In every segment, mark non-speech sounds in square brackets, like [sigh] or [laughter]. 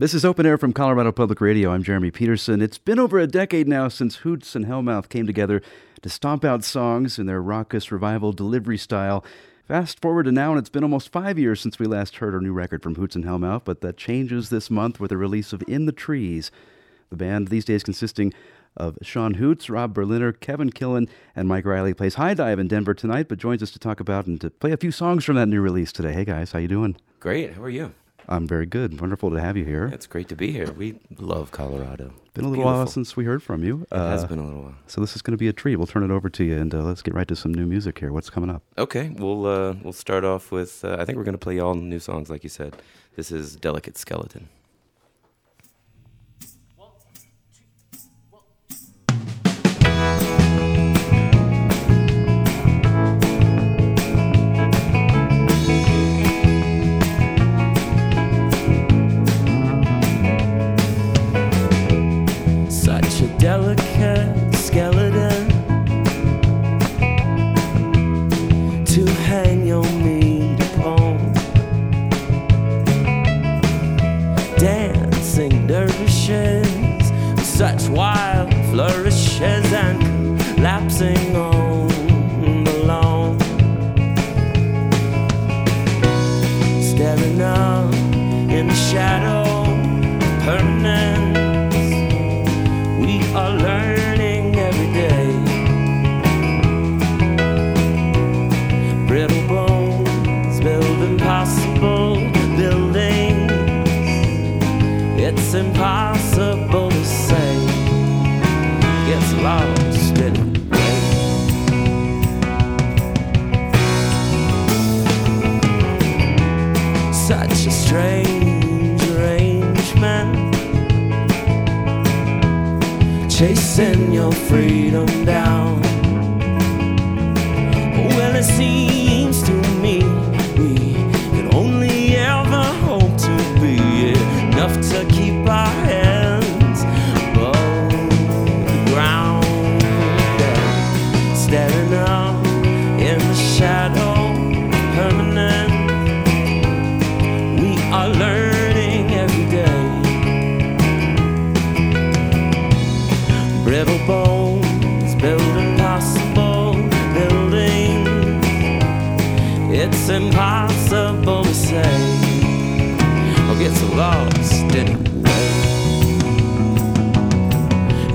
This is Open Air from Colorado Public Radio. I'm Jeremy Peterson. It's been over a decade now since Hoots and Hellmouth came together to stomp out songs in their raucous revival delivery style. Fast forward to now, and it's been almost five years since we last heard our new record from Hoots and Hellmouth, but that changes this month with the release of In the Trees. The band these days consisting of Sean Hoots, Rob Berliner, Kevin Killen, and Mike Riley plays High Dive in Denver tonight, but joins us to talk about and to play a few songs from that new release today. Hey guys, how you doing? Great. How are you? I'm very good. Wonderful to have you here. It's great to be here. We love Colorado. Been a little Beautiful. while since we heard from you. It has been a little while. So this is going to be a treat. We'll turn it over to you, and uh, let's get right to some new music here. What's coming up? Okay, we'll uh, we'll start off with. Uh, I think we're going to play all new songs, like you said. This is "Delicate Skeleton." Shadow, permanent. We are learning every day. brittle bones build impossible buildings. It's impossible to say or so lost anyway.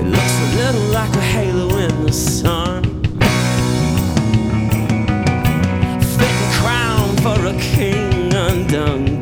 It looks a little like a halo in the sun. For a king undone.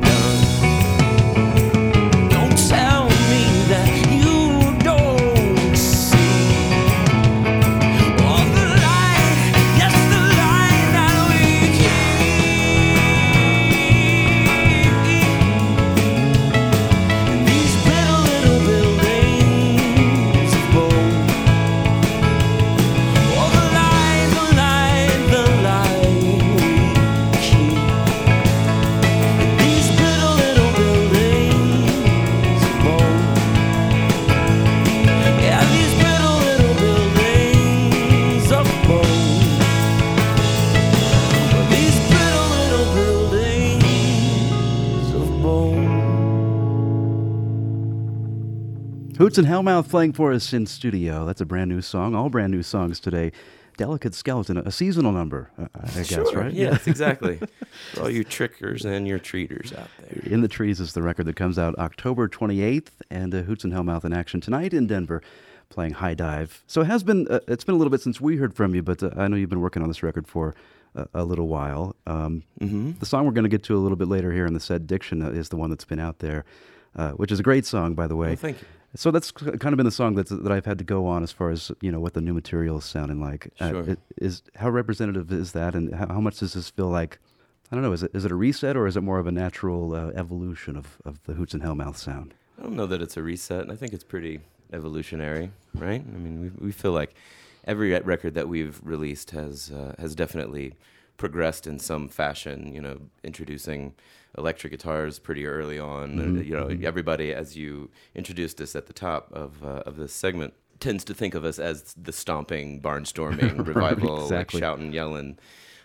Hoots and Hellmouth playing for us in studio. That's a brand new song. All brand new songs today. Delicate Skeleton, a seasonal number, I guess, sure. right? Yes, exactly. [laughs] For all you trickers and your treaters out there. In the Trees is the record that comes out October 28th, and uh, Hoots and Hellmouth in action tonight in Denver, playing High Dive. So it has been uh, it's been a little bit since we heard from you, but uh, I know you've been working on this record for a, a little while. Um, Mm-hmm. The song we're going to get to a little bit later here in the set, Diction, uh, is the one that's been out there, uh, which is a great song, by the way. Well, thank you. So that's kind of been the song that's, that I've had to go on as far as you know what the new material is sounding like. Sure. it- is how representative is that, and how, how much does this feel like? I don't know. Is it is it a reset or is it more of a natural uh, evolution of, of the Hoots and Hellmouth sound? I don't know that it's a reset. I think it's pretty evolutionary, right? I mean, we we feel like every record that we've released has uh, has definitely progressed in some fashion. You know, introducing electric guitars pretty early on. Mhm, you know, mhm. everybody as you introduced us at the top of uh, of this segment tends to think of us as the stomping, barnstorming [laughs] Right, revival, exactly. like shouting, yelling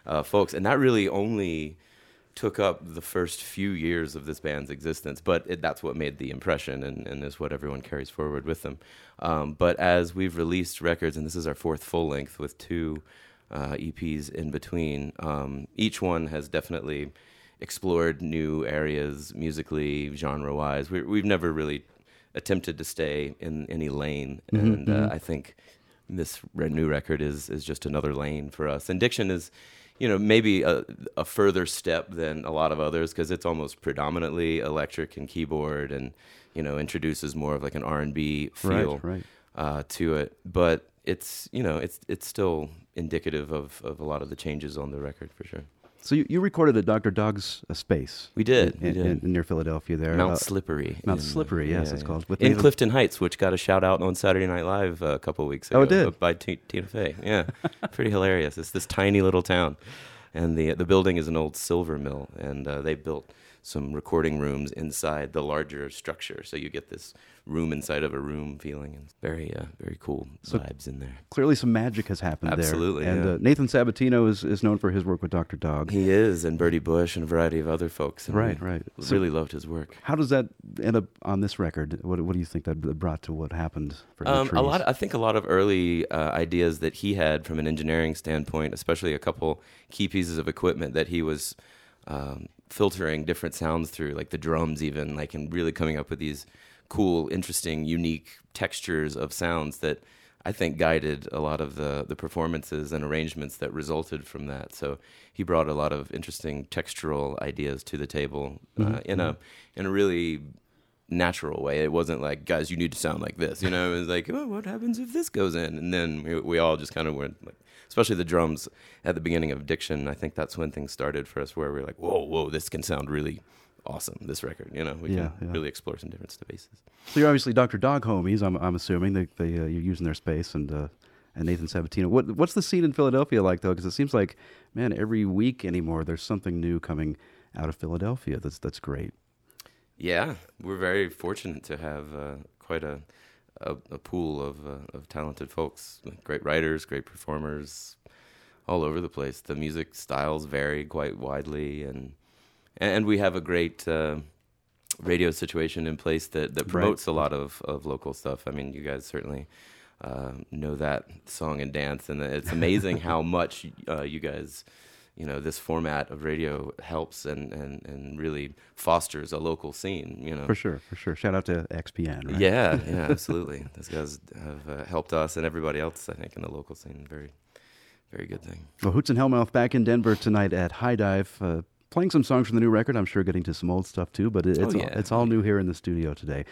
uh, folks, and that really only took up the first few years of this band's existence, but it, that's what made the impression and, and is what everyone carries forward with them. Um, but as we've released records, and this is our fourth full length with two uh, EPs in between, um, each one has definitely explored new areas musically, genre wise. We, we've never really attempted to stay in any lane, and uh, I think this new record is is just another lane for us. And Diction is, you know, maybe a, a further step than a lot of others because it's almost predominantly electric and keyboard, and you know, introduces more of like an R and B feel right. uh, to it. But it's you know, it's it's still indicative of of a lot of the changes on the record for sure. So you, you recorded at Dr. Dog's uh, space. We did, we did. in- near Philadelphia there. Mount Uh, Slippery. Mount in, uh, Slippery, yes, it's called. With in Clifton Heights, which got a shout out on Saturday Night Live uh, a couple weeks ago. Oh, it did? by T- Tina Fey. Yeah, [laughs] pretty hilarious. It's this tiny little town, and the the building is an old silver mill, and uh, they built some recording rooms inside the larger structure, so you get this room inside of a room feeling, and very uh, very cool So- vibes in there. Clearly, some magic has happened Absolutely, there. Absolutely. And yeah. uh, Nathan Sabatino is, is known for his work with Dr. Dog. He is, and Bertie Bush, and a variety of other folks. And Right, right. So- Really loved his work. How does that end up on this record? What, what do you think that brought to what happened for the Um, a lot. I think a lot of early uh, ideas that he had from an engineering standpoint, especially a couple key pieces of equipment that he was um, filtering different sounds through, like the drums, even like, and really coming up with these cool, interesting, unique textures of sounds that I think guided a lot of the the performances and arrangements that resulted from that. So he brought a lot of interesting textural ideas to the table uh, in a in a really natural way. It wasn't like, guys, you need to sound like this. You know, it was like, oh, what happens if this goes in? And then we, we all just kind of went like, especially the drums at the beginning of Diction. I think that's when things started for us, where we are like, whoa, whoa, this can sound really awesome. This record, you know, we Yeah, can yeah. really explore some different spaces. So you're obviously Dr. Dog homies. I'm, I'm assuming they, they uh, you're using their space and uh, and Nathan Sabatino. What what's the scene in Philadelphia like though? Because it seems like man, every week anymore there's something new coming out of Philadelphia. That's that's great. Yeah, we're very fortunate to have uh, quite a, a a pool of uh, of talented folks, great writers, great performers, all over the place. The music styles vary quite widely, and and we have a great uh, radio situation in place that that Right. promotes a lot of of local stuff. I mean, you guys certainly. Uh, know that song and dance, and it's amazing [laughs] how much uh, you guys you know this format of radio helps and, and, and really fosters a local scene you know For sure, for sure. Shout out to XPN. Right? yeah yeah [laughs] absolutely those guys have uh, helped us and everybody else i think in the local scene very very good thing Well, Hoots and Hellmouth back in Denver tonight at High Dive. Uh, Playing some songs from the new record, I'm sure getting to some old stuff too, but it, Oh, it's all, it's all new here in the studio today.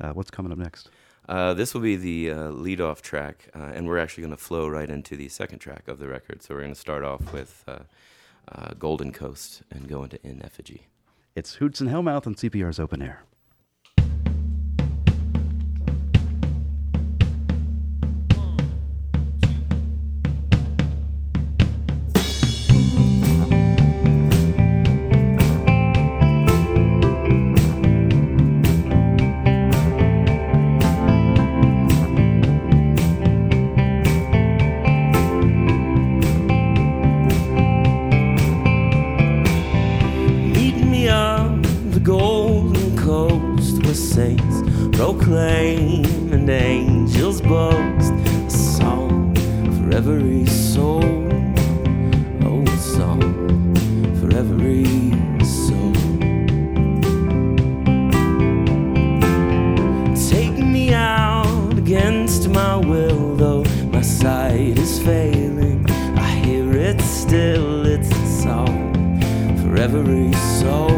Uh, what's coming up next? uh, this will be the uh, lead off track uh, and we're actually going to flow right into the second track of the record so we're going to start off with uh, golden coast and go into in effigy It's Hoots and Hellmouth on CPR's Open Air. Saints proclaim and angels boast a song for every soul. Oh, a song for every soul. Take me out against my will, though my sight is failing. I hear it still, it's a song for every soul.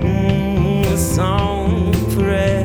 Mm, a song for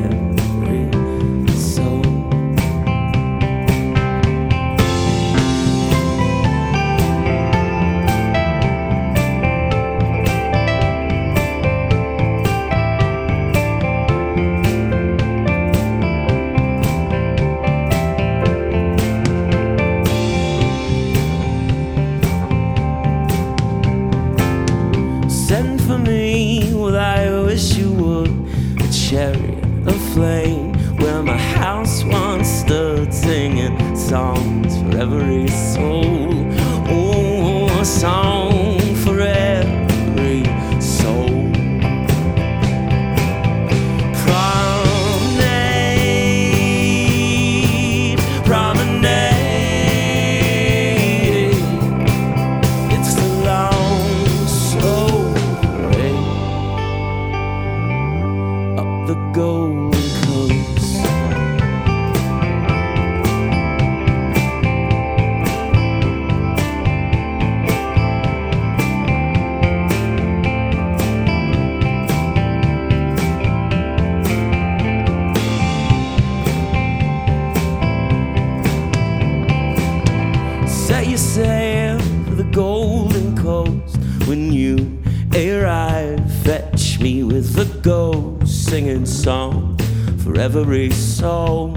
every soul.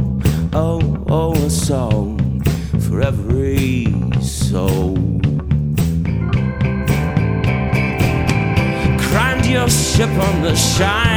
Oh, oh, a song for every soul. Crammed your ship on the shine.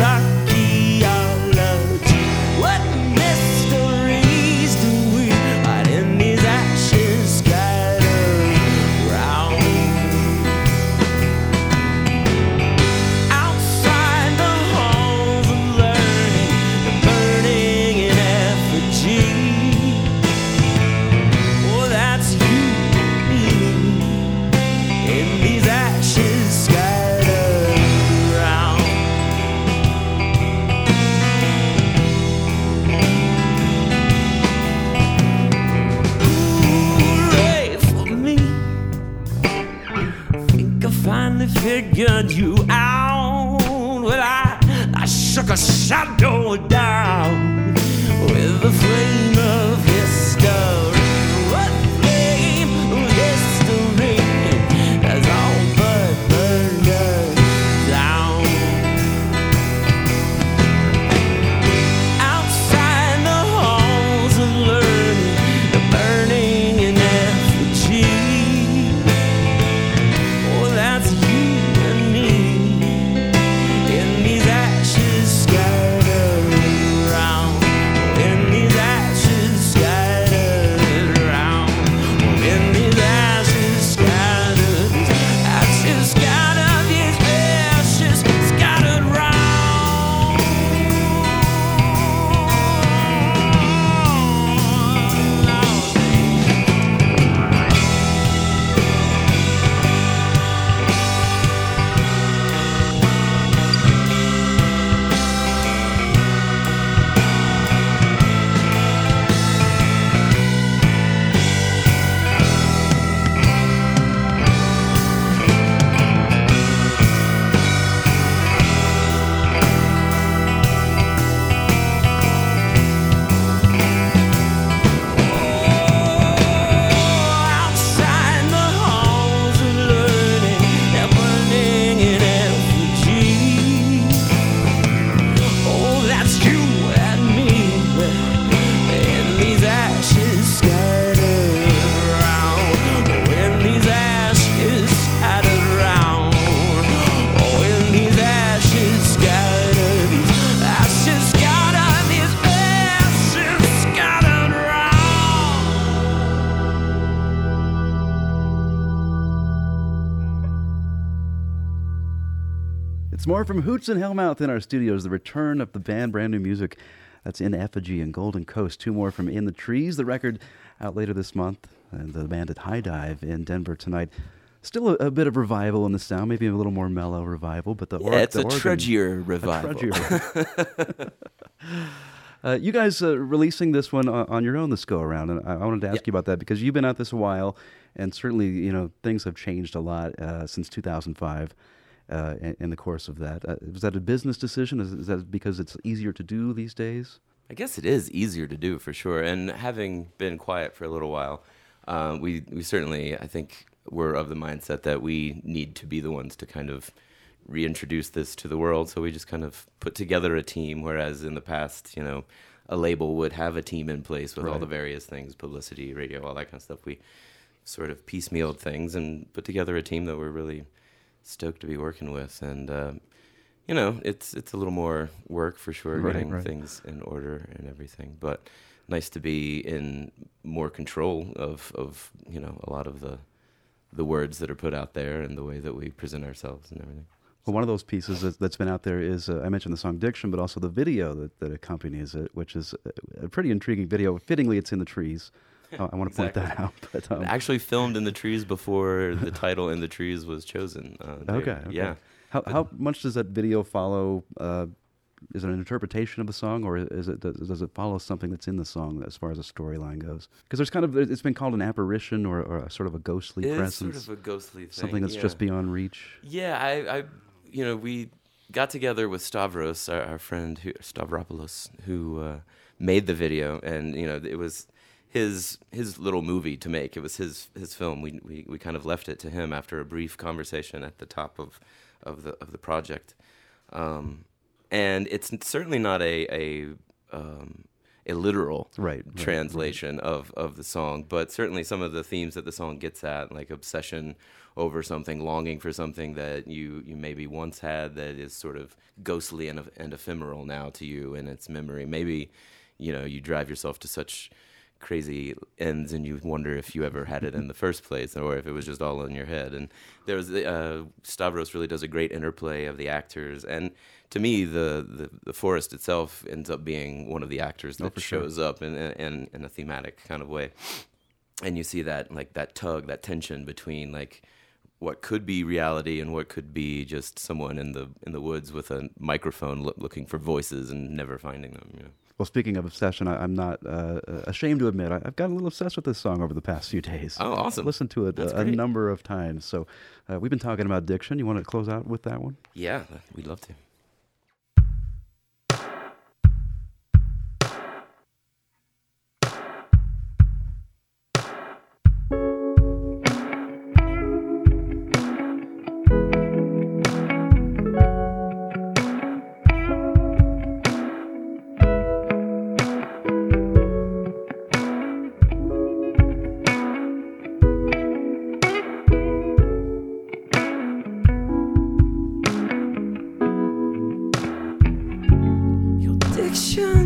as figured you out. Well, I, I shook a shadow down with the flame of. More from Hoots and Hellmouth in our studios. The return of the band, brand new music. That's in Effigy and Golden Coast. Two more from In the Trees, the record out later this month. And the band at High Dive in Denver tonight. Still a, a bit of revival in the sound, maybe a little more mellow revival, but the yeah, it's the a organ, trudgier a revival. trudgier. [laughs] Uh, you guys uh, releasing this one on, on your own this go around, and I, I wanted to ask Yeah. you about that because you've been at this a while, and certainly you know things have changed a lot uh, since 2005. Uh, in, in the course of that, uh, was that a business decision? Is, is that because it's easier to do these days? I guess it is easier to do for sure. And having been quiet for a little while, uh, we we certainly I think we're of the mindset that we need to be the ones to kind of reintroduce this to the world. So we just kind of put together a team. Whereas in the past, you know, a label would have a team in place with all the various things, publicity, radio, all that kind of stuff. We sort of piecemealed things and put together a team that we're really stoked to be working with. And uh, you know, it's it's a little more work for sure, Right, getting right. things in order and everything. But nice to be in more control of of you know a lot of the the words that are put out there and the way that we present ourselves and everything. Well, one of those pieces that, that's been out there is uh, I mentioned the song Diction, but also the video that, that accompanies it, which is a pretty intriguing video. Fittingly, it's in the trees. I, I want to point that out. But um, Actually, filmed in the trees before the title "In the Trees" was chosen. Uh. Okay, okay. Yeah. How how much does that video follow? Uh, is it an interpretation of the song, or is it does, does it follow something that's in the song as far as the storyline goes? Because there's kind of it's been called an apparition or, or a sort of a ghostly It's presence, sort of a ghostly thing. something that's yeah. just beyond reach. Yeah, I, I, you know, we got together with Stavros, our, our friend who, Stavropoulos, who uh, made the video, and you know, it was his his little movie to make. It was his his film. We we, we kind of left it to him after a brief conversation at the top of of the of the project, um, and it's certainly not a a um, a literal Right, right, translation of of the song, but certainly some of the themes that the song gets at, like obsession over something, longing for something that you you maybe once had that is sort of ghostly and, and ephemeral now to you in its memory. Maybe you know you drive yourself to such crazy ends and you wonder if you ever had it in the first place or if it was just all in your head. And there was uh, Stavros really does a great interplay of the actors. And to me the, the the forest itself ends up being one of the actors that for sure. shows up in, in in a thematic kind of way. And you see that like that tug that tension between like what could be reality and what could be just someone in the in the woods with a microphone loo- looking for voices and never finding them you know Well, speaking of obsession, I, I'm not uh, ashamed to admit I, I've gotten a little obsessed with this song over the past few days. Oh, awesome. Listened to it a, a number of times. So uh, we've been talking about diction. You want to close out with that one? yeah we'd love to affection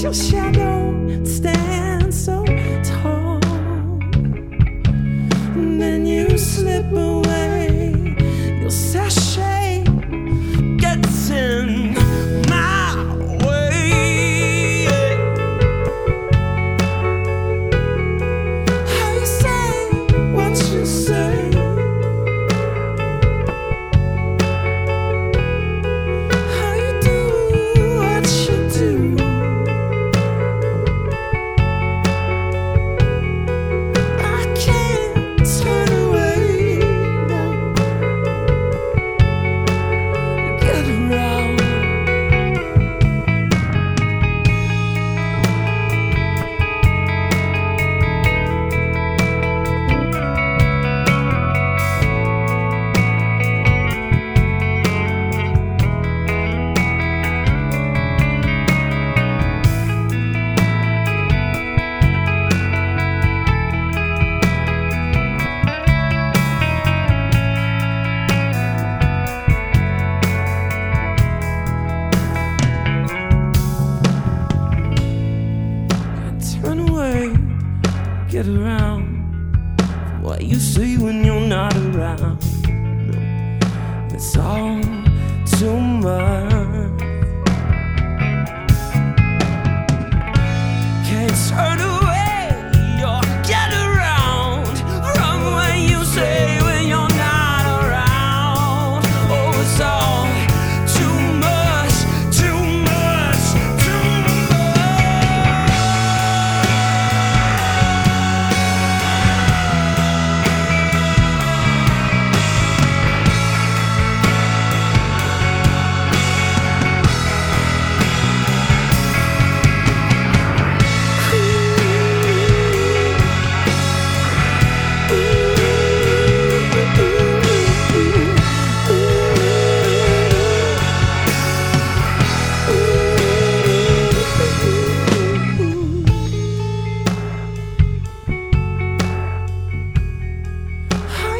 Your shadow stands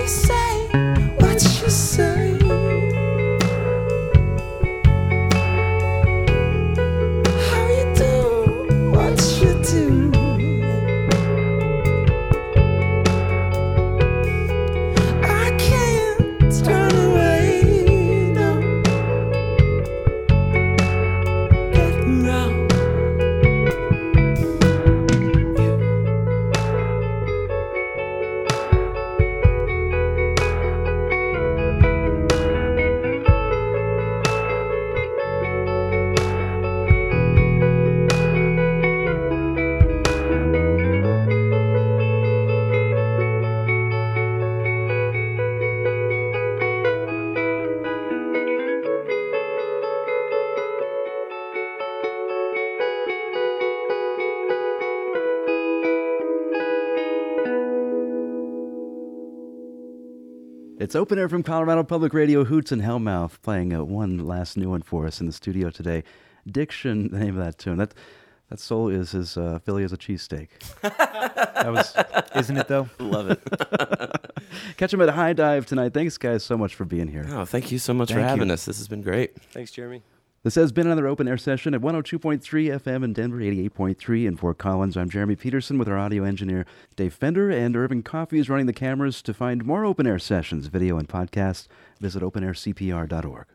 say It's open air from Colorado Public Radio, Hoots and Hellmouth, playing uh, one last new one for us in the studio today. Diction, the name of that tune. That that soul is as uh, Philly as a cheesesteak. [laughs] That was, isn't it though? Love it. [laughs] Catch them at High Dive tonight. Thanks, guys, so much for being here. Oh, thank you so much Thank for having you. us. This has been great. Thanks, Jeremy. This has been another open air session at 102.3 FM in Denver, 88.3 in Fort Collins. I'm Jeremy Peterson with our audio engineer Dave Fender, and Urban Coffee is running the cameras. To find more open air sessions, video, and podcasts, visit openaircpr.org.